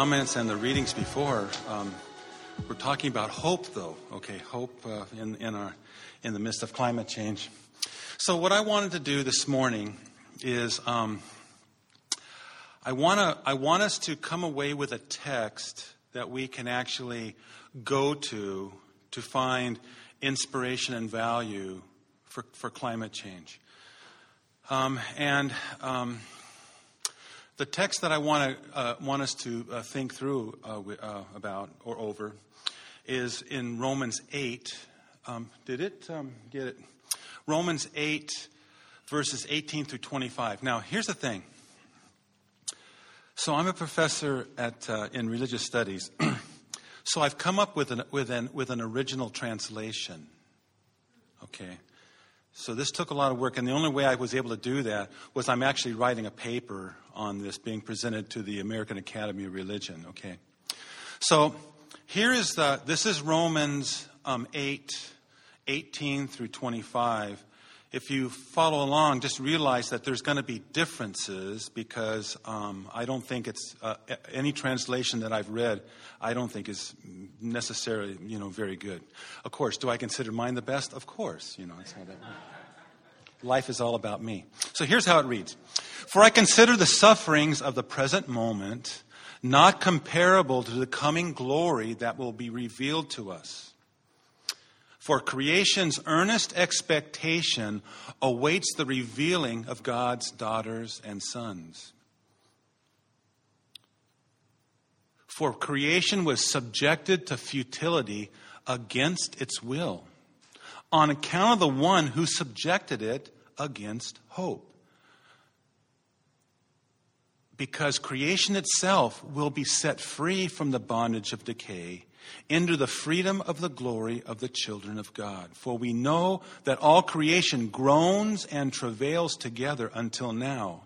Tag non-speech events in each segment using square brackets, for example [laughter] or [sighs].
comments and the readings before, um, we're talking about hope, though. Okay, hope uh, in in our in the midst of climate change. So, what I wanted to do this morning is um, I want to I want us to come away with a text that we can actually go to to find inspiration and value for, for climate change. Um, and um, the text that I want to uh, want us to uh, think through uh, uh, about or over is in Romans eight. Um, did it um, get it? Romans eight, verses eighteen through twenty-five. Now, here's the thing. So I'm a professor at uh, in religious studies. [clears throat] so I've come up with an with an with an original translation. Okay. So this took a lot of work, and the only way I was able to do that was I'm actually writing a paper on this being presented to the American Academy of Religion. Okay, so here is the this is Romans um, 8, 18 through 25. If you follow along, just realize that there's going to be differences because um, I don't think it's uh, any translation that I've read. I don't think is necessarily you know very good. Of course, do I consider mine the best? Of course, you know that's how that. Life is all about me. So here's how it reads: For I consider the sufferings of the present moment not comparable to the coming glory that will be revealed to us. For creation's earnest expectation awaits the revealing of God's daughters and sons. For creation was subjected to futility against its will, on account of the one who subjected it against hope. Because creation itself will be set free from the bondage of decay into the freedom of the glory of the children of God. For we know that all creation groans and travails together until now.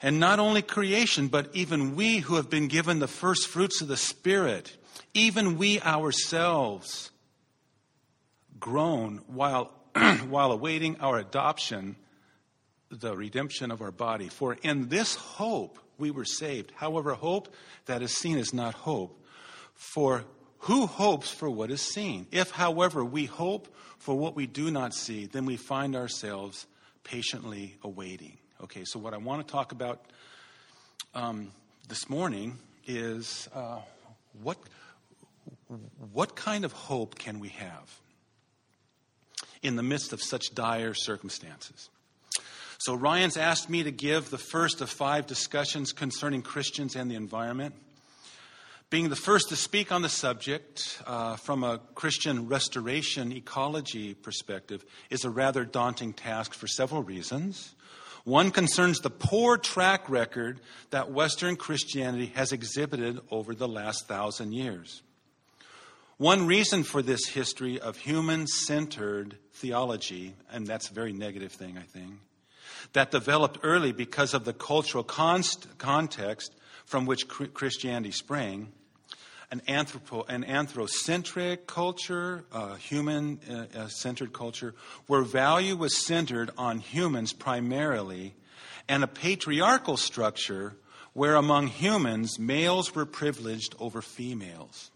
And not only creation, but even we who have been given the first fruits of the Spirit, even we ourselves groan while, [clears throat] while awaiting our adoption, the redemption of our body. For in this hope we were saved. However, hope that is seen is not hope. For who hopes for what is seen? If, however, we hope for what we do not see, then we find ourselves patiently awaiting. Okay, so what I want to talk about um, this morning is uh, what, what kind of hope can we have in the midst of such dire circumstances? So, Ryan's asked me to give the first of five discussions concerning Christians and the environment. Being the first to speak on the subject uh, from a Christian restoration ecology perspective is a rather daunting task for several reasons. One concerns the poor track record that Western Christianity has exhibited over the last thousand years. One reason for this history of human centered theology, and that's a very negative thing, I think, that developed early because of the cultural const- context from which Christianity sprang, an, anthropo, an anthrocentric culture, a human uh, centered culture, where value was centered on humans primarily, and a patriarchal structure where among humans males were privileged over females.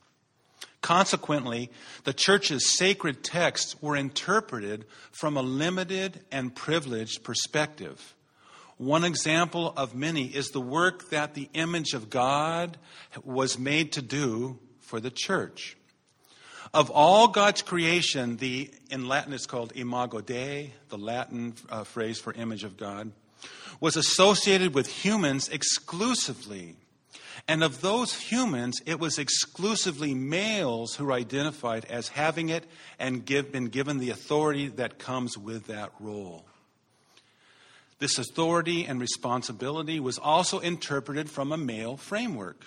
Consequently, the church's sacred texts were interpreted from a limited and privileged perspective. One example of many is the work that the image of God was made to do for the church. Of all God's creation, the in Latin it's called imago Dei, the Latin uh, phrase for image of God, was associated with humans exclusively. And of those humans, it was exclusively males who identified as having it and give, been given the authority that comes with that role. This authority and responsibility was also interpreted from a male framework.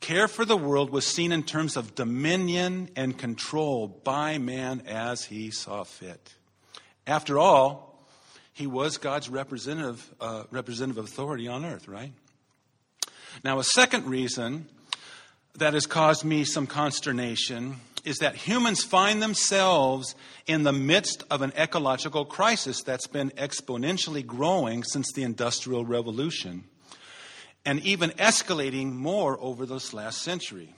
Care for the world was seen in terms of dominion and control by man as he saw fit. After all, he was God's representative, uh, representative authority on earth, right? Now, a second reason that has caused me some consternation is that humans find themselves in the midst of an ecological crisis that's been exponentially growing since the Industrial Revolution and even escalating more over this last century.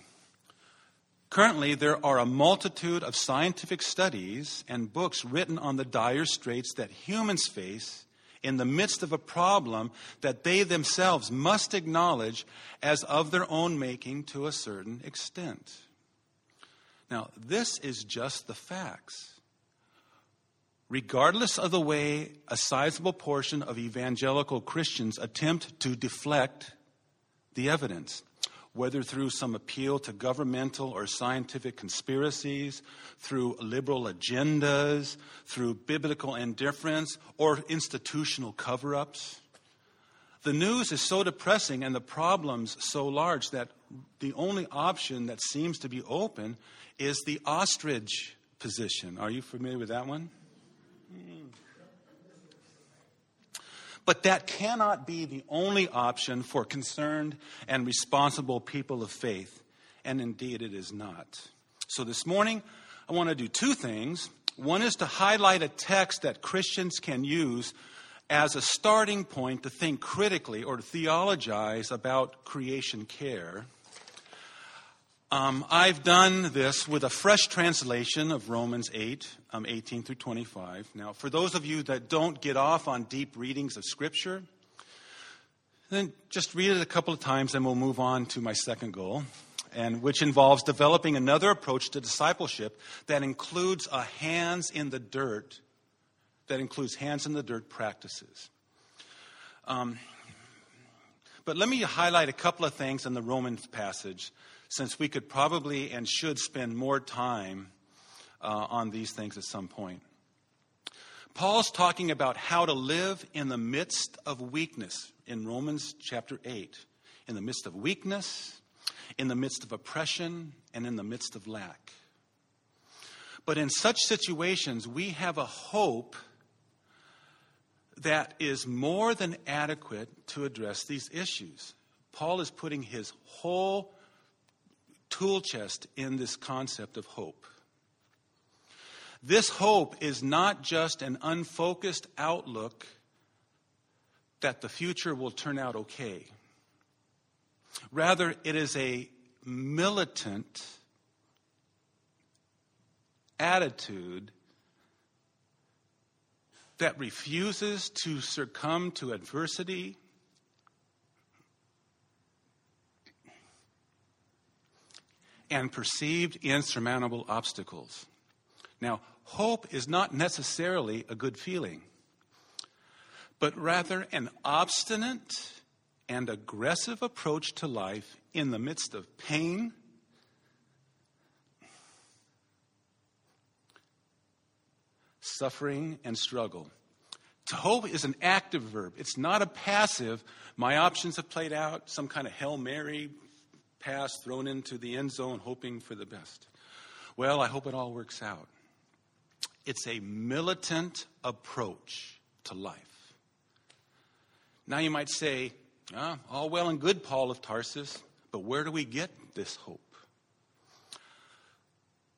Currently, there are a multitude of scientific studies and books written on the dire straits that humans face in the midst of a problem that they themselves must acknowledge as of their own making to a certain extent. Now, this is just the facts. Regardless of the way a sizable portion of evangelical Christians attempt to deflect the evidence, whether through some appeal to governmental or scientific conspiracies, through liberal agendas, through biblical indifference, or institutional cover ups. The news is so depressing and the problems so large that the only option that seems to be open is the ostrich position. Are you familiar with that one? Hmm. But that cannot be the only option for concerned and responsible people of faith. And indeed, it is not. So this morning, I want to do two things. One is to highlight a text that Christians can use as a starting point to think critically or to theologize about creation care. Um, I've done this with a fresh translation of Romans 8, um, 18 through 25. Now, for those of you that don't get off on deep readings of Scripture, then just read it a couple of times and we'll move on to my second goal, and which involves developing another approach to discipleship that includes a hands in the dirt, that includes hands in the dirt practices. Um, but let me highlight a couple of things in the Romans passage since we could probably and should spend more time uh, on these things at some point. Paul's talking about how to live in the midst of weakness in Romans chapter 8. In the midst of weakness, in the midst of oppression, and in the midst of lack. But in such situations, we have a hope that is more than adequate to address these issues. Paul is putting his whole tool chest in this concept of hope. This hope is not just an unfocused outlook that the future will turn out okay. Rather, it is a militant attitude that refuses to succumb to adversity and perceived insurmountable obstacles. Now, hope is not necessarily a good feeling, but rather an obstinate and aggressive approach to life in the midst of pain, suffering, and struggle. To hope is an active verb. It's not a passive, my options have played out, some kind of Hail Mary, pass thrown into the end zone, hoping for the best. Well, I hope it all works out. It's a militant approach to life. Now you might say, ah, all well and good, Paul of Tarsus, but where do we get this hope?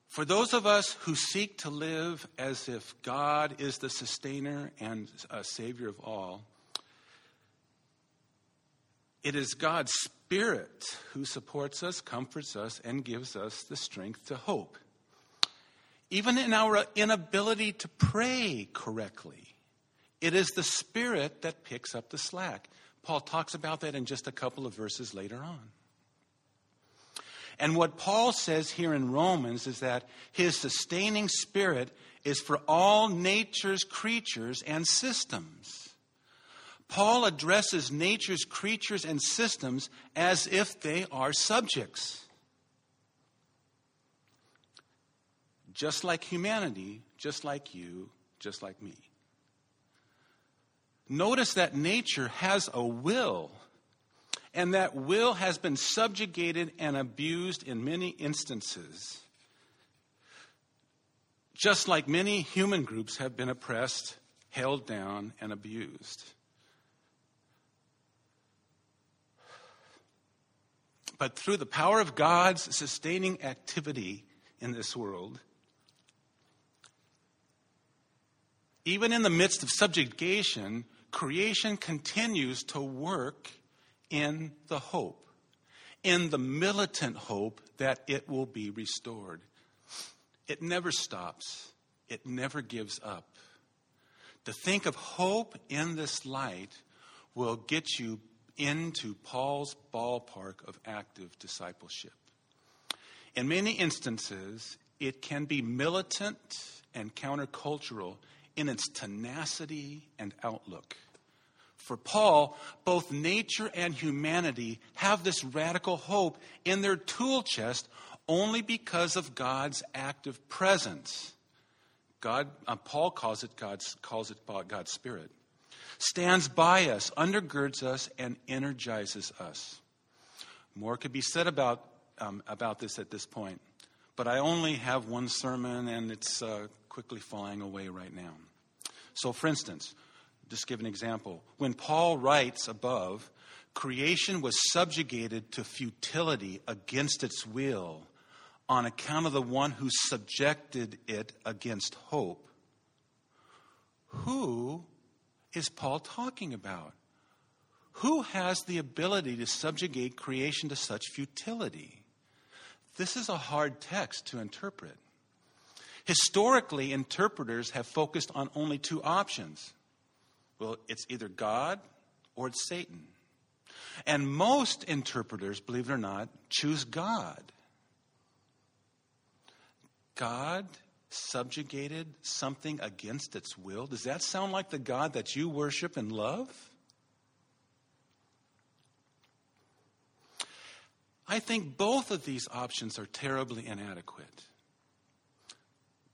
For those of us who seek to live as if God is the sustainer and savior of all, it is God's Spirit who supports us, comforts us, and gives us the strength to hope. Even in our inability to pray correctly, it is the Spirit that picks up the slack. Paul talks about that in just a couple of verses later on. And what Paul says here in Romans is that his sustaining spirit is for all nature's creatures and systems. Paul addresses nature's creatures and systems as if they are subjects. Just like humanity, just like you, just like me. Notice that nature has a will, and that will has been subjugated and abused in many instances. Just like many human groups have been oppressed, held down, and abused. But through the power of God's sustaining activity in this world, even in the midst of subjugation, creation continues to work in the hope, in the militant hope that it will be restored. It never stops, it never gives up. To think of hope in this light will get you into Paul's ballpark of active discipleship. In many instances, it can be militant and countercultural in its tenacity and outlook. For Paul, both nature and humanity have this radical hope in their tool chest only because of God's active presence. God, uh, Paul calls it God's, calls it God's Spirit. Stands by us, undergirds us, and energizes us. More could be said about, um, about this at this point, but I only have one sermon and it's uh, quickly flying away right now. So, for instance, just give an example. When Paul writes above, creation was subjugated to futility against its will on account of the one who subjected it against hope. Who is Paul talking about? Who has the ability to subjugate creation to such futility? This is a hard text to interpret. Historically, interpreters have focused on only two options. Well, it's either God or it's Satan. And most interpreters, believe it or not, choose God. God subjugated something against its will? Does that sound like the God that you worship and love? I think both of these options are terribly inadequate.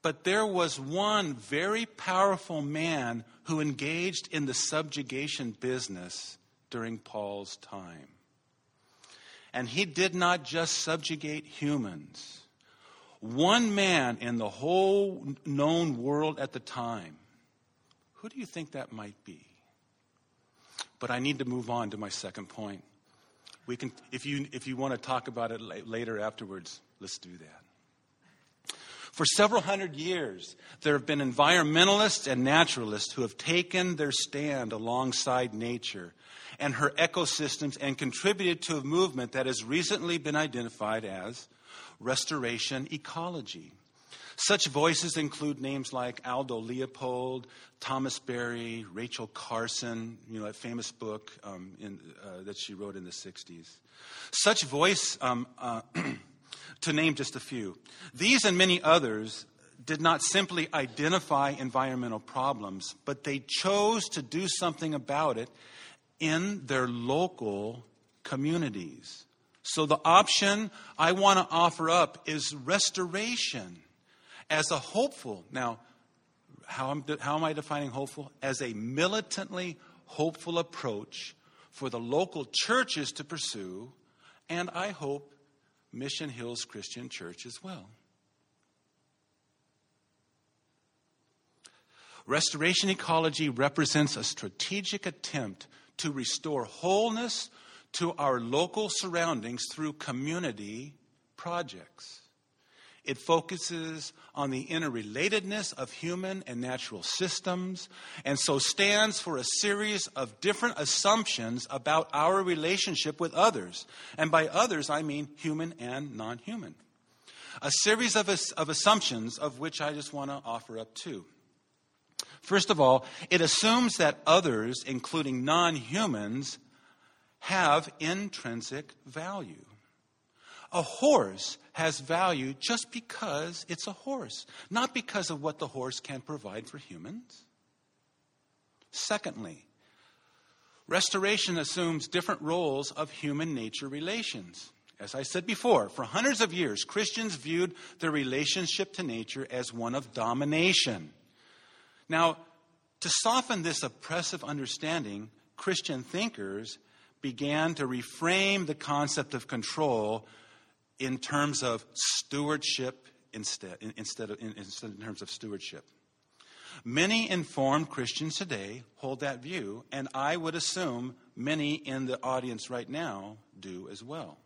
But there was one very powerful man who engaged in the subjugation business during Paul's time. And he did not just subjugate humans, one man in the whole known world at the time. Who do you think that might be? But I need to move on to my second point. We can, if you, if you want to talk about it later afterwards, let's do that. For several hundred years, there have been environmentalists and naturalists who have taken their stand alongside nature and her ecosystems and contributed to a movement that has recently been identified as restoration ecology. Such voices include names like Aldo Leopold, Thomas Berry, Rachel Carson, you know, that famous book um, in, uh, that she wrote in the 60s. Such voice um, uh, [clears throat] to name just a few. These and many others did not simply identify environmental problems, but they chose to do something about it in their local communities. So the option I want to offer up is restoration as a hopeful. Now, how am, how am I defining hopeful? As a militantly hopeful approach for the local churches to pursue, and I hope Mission Hills Christian Church as well. Restoration ecology represents a strategic attempt to restore wholeness to our local surroundings through community projects. It focuses on the interrelatedness of human and natural systems, and so stands for a series of different assumptions about our relationship with others. And by others, I mean human and non human. A series of, of assumptions of which I just want to offer up two. First of all, it assumes that others, including non humans, have intrinsic value. A horse has value just because it's a horse, not because of what the horse can provide for humans. Secondly, restoration assumes different roles of human nature relations. As I said before, for hundreds of years, Christians viewed their relationship to nature as one of domination. Now, to soften this oppressive understanding, Christian thinkers began to reframe the concept of control in terms of stewardship instead, instead of, instead in terms of stewardship. Many informed Christians today hold that view, and I would assume many in the audience right now do as well.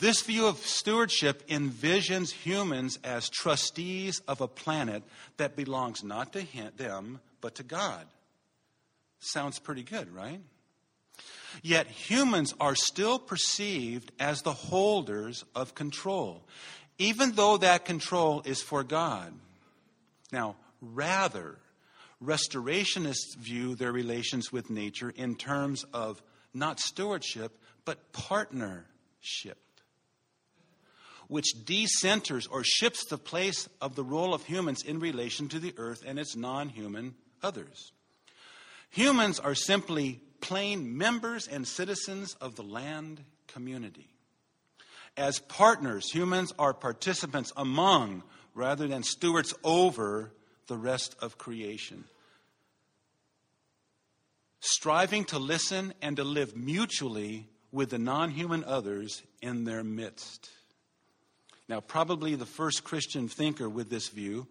This view of stewardship envisions humans as trustees of a planet that belongs not to him, them, but to God. Sounds pretty good, right? Yet humans are still perceived as the holders of control, even though that control is for God. Now, rather, restorationists view their relations with nature in terms of not stewardship, but partnership, which decenters or shifts the place of the role of humans in relation to the earth and its non human others. Humans are simply plain members and citizens of the land community. As partners, humans are participants among rather than stewards over the rest of creation. Striving to listen and to live mutually with the non human others in their midst. Now, probably the first Christian thinker with this view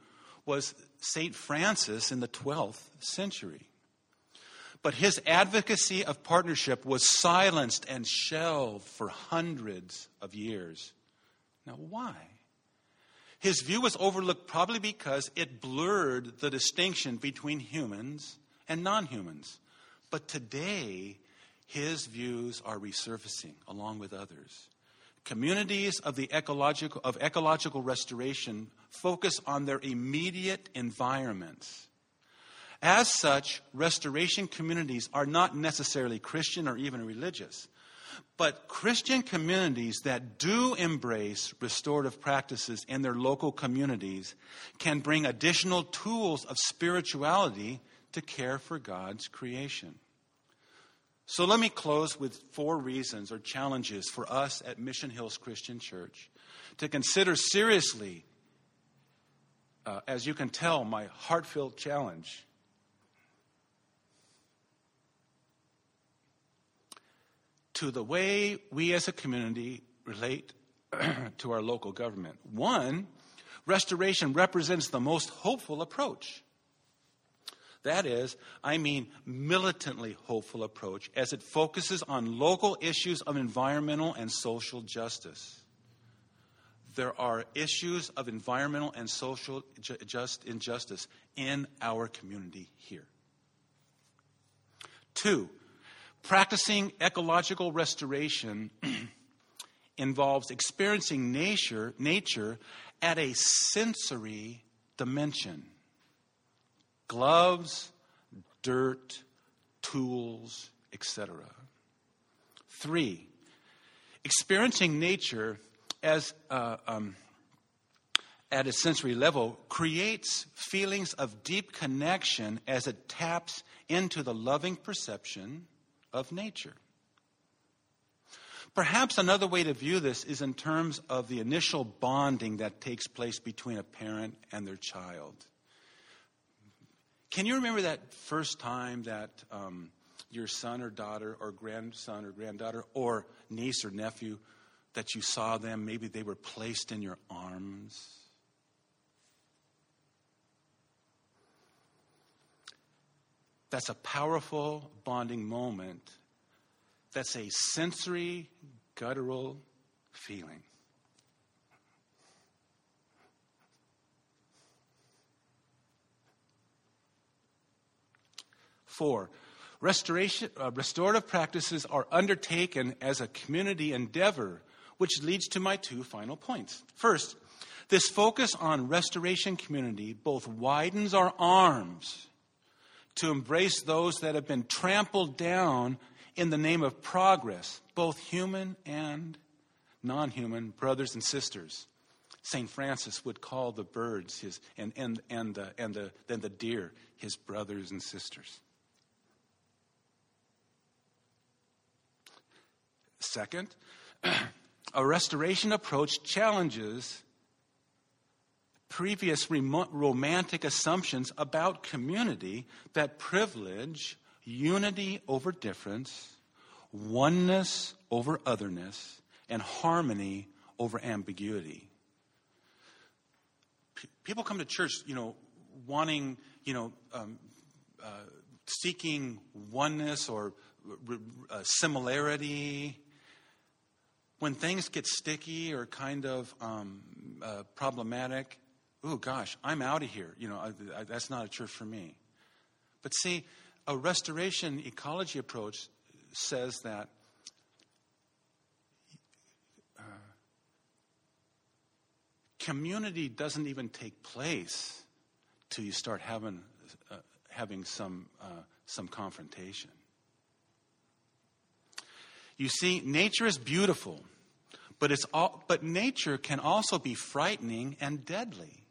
was St. Francis in the 12th century. But his advocacy of partnership was silenced and shelved for hundreds of years. Now, why? His view was overlooked probably because it blurred the distinction between humans and non humans. But today, his views are resurfacing along with others. Communities of, the ecological, of ecological restoration focus on their immediate environments as such, restoration communities are not necessarily Christian or even religious. But Christian communities that do embrace restorative practices in their local communities can bring additional tools of spirituality to care for God's creation. So let me close with four reasons or challenges for us at Mission Hills Christian Church to consider seriously, uh, as you can tell, my heart-filled challenge to the way we as a community relate [clears throat] to our local government. One, restoration represents the most hopeful approach. That is, I mean, militantly hopeful approach as it focuses on local issues of environmental and social justice. There are issues of environmental and social ju- just injustice in our community here. Two, Practicing ecological restoration [clears throat] involves experiencing nature, nature at a sensory dimension. Gloves, dirt, tools, etc. Three, experiencing nature as uh, um, at a sensory level creates feelings of deep connection as it taps into the loving perception of nature. Perhaps another way to view this is in terms of the initial bonding that takes place between a parent and their child. Can you remember that first time that um, your son or daughter, or grandson or granddaughter, or niece or nephew, that you saw them, maybe they were placed in your arms? That's a powerful bonding moment. That's a sensory, guttural feeling. Four, restoration, uh, restorative practices are undertaken as a community endeavor, which leads to my two final points. First, this focus on restoration community both widens our arms to embrace those that have been trampled down in the name of progress, both human and non human brothers and sisters. St. Francis would call the birds his, and, and, and, the, and the, then the deer his brothers and sisters. Second, [clears throat] a restoration approach challenges previous romantic assumptions about community that privilege unity over difference, oneness over otherness, and harmony over ambiguity. P- people come to church, you know, wanting, you know, um, uh, seeking oneness or uh, similarity when things get sticky or kind of um, uh, problematic, oh gosh, I'm out of here. You know, I, I, that's not a church for me. But see, a restoration ecology approach says that uh, community doesn't even take place till you start having uh, having some uh, some confrontation. You see, nature is beautiful, but it's all, but nature can also be frightening and deadly.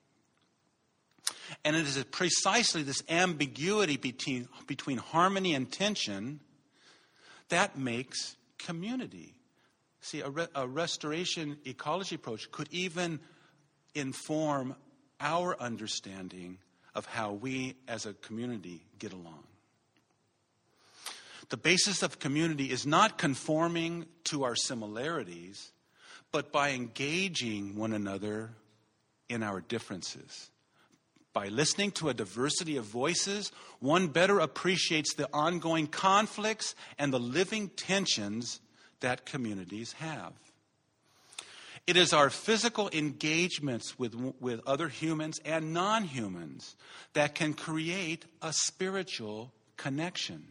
And it is precisely this ambiguity between, between harmony and tension that makes community. See, a, re, a restoration ecology approach could even inform our understanding of how we as a community get along. The basis of community is not conforming to our similarities, but by engaging one another in our differences. By listening to a diversity of voices, one better appreciates the ongoing conflicts and the living tensions that communities have. It is our physical engagements with, with other humans and non humans that can create a spiritual connection.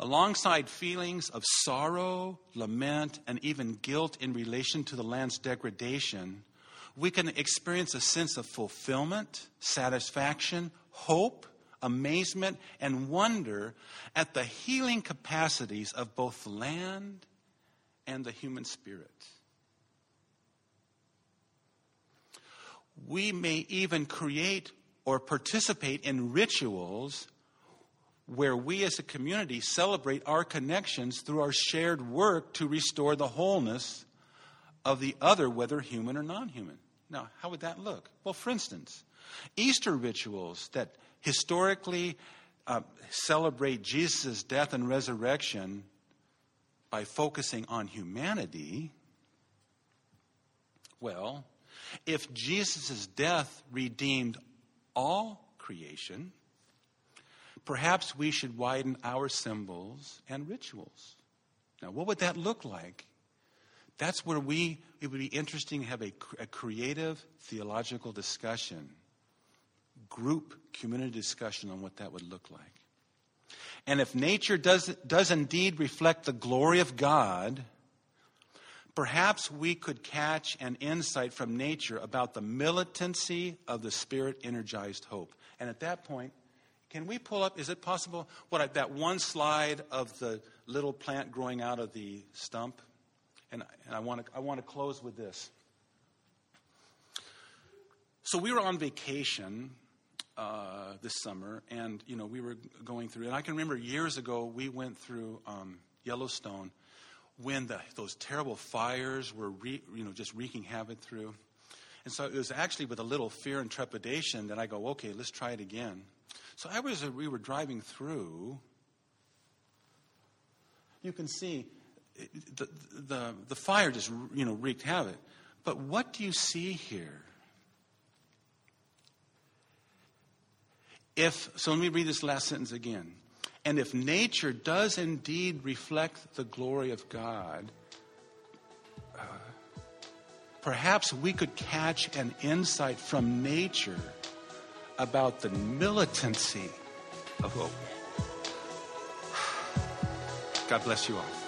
Alongside feelings of sorrow, lament, and even guilt in relation to the land's degradation, we can experience a sense of fulfillment, satisfaction, hope, amazement, and wonder at the healing capacities of both land and the human spirit. We may even create or participate in rituals where we as a community celebrate our connections through our shared work to restore the wholeness of the other, whether human or non human. Now, how would that look? Well, for instance, Easter rituals that historically uh, celebrate Jesus' death and resurrection by focusing on humanity. Well, if Jesus' death redeemed all creation, perhaps we should widen our symbols and rituals. Now, what would that look like? That's where we, it would be interesting to have a, a creative theological discussion, group community discussion on what that would look like. And if nature does, does indeed reflect the glory of God, perhaps we could catch an insight from nature about the militancy of the spirit energized hope. And at that point, can we pull up, is it possible, what that one slide of the little plant growing out of the stump? And, and I, want to, I want to close with this. So we were on vacation uh, this summer, and you know we were going through. And I can remember years ago we went through um, Yellowstone when the, those terrible fires were re, you know just wreaking havoc through. And so it was actually with a little fear and trepidation that I go, okay, let's try it again. So I was we were driving through. You can see the, the, the fire just, you know, wreaked havoc. But what do you see here? If, so let me read this last sentence again. And if nature does indeed reflect the glory of God, uh, perhaps we could catch an insight from nature about the militancy of hope. [sighs] God bless you all.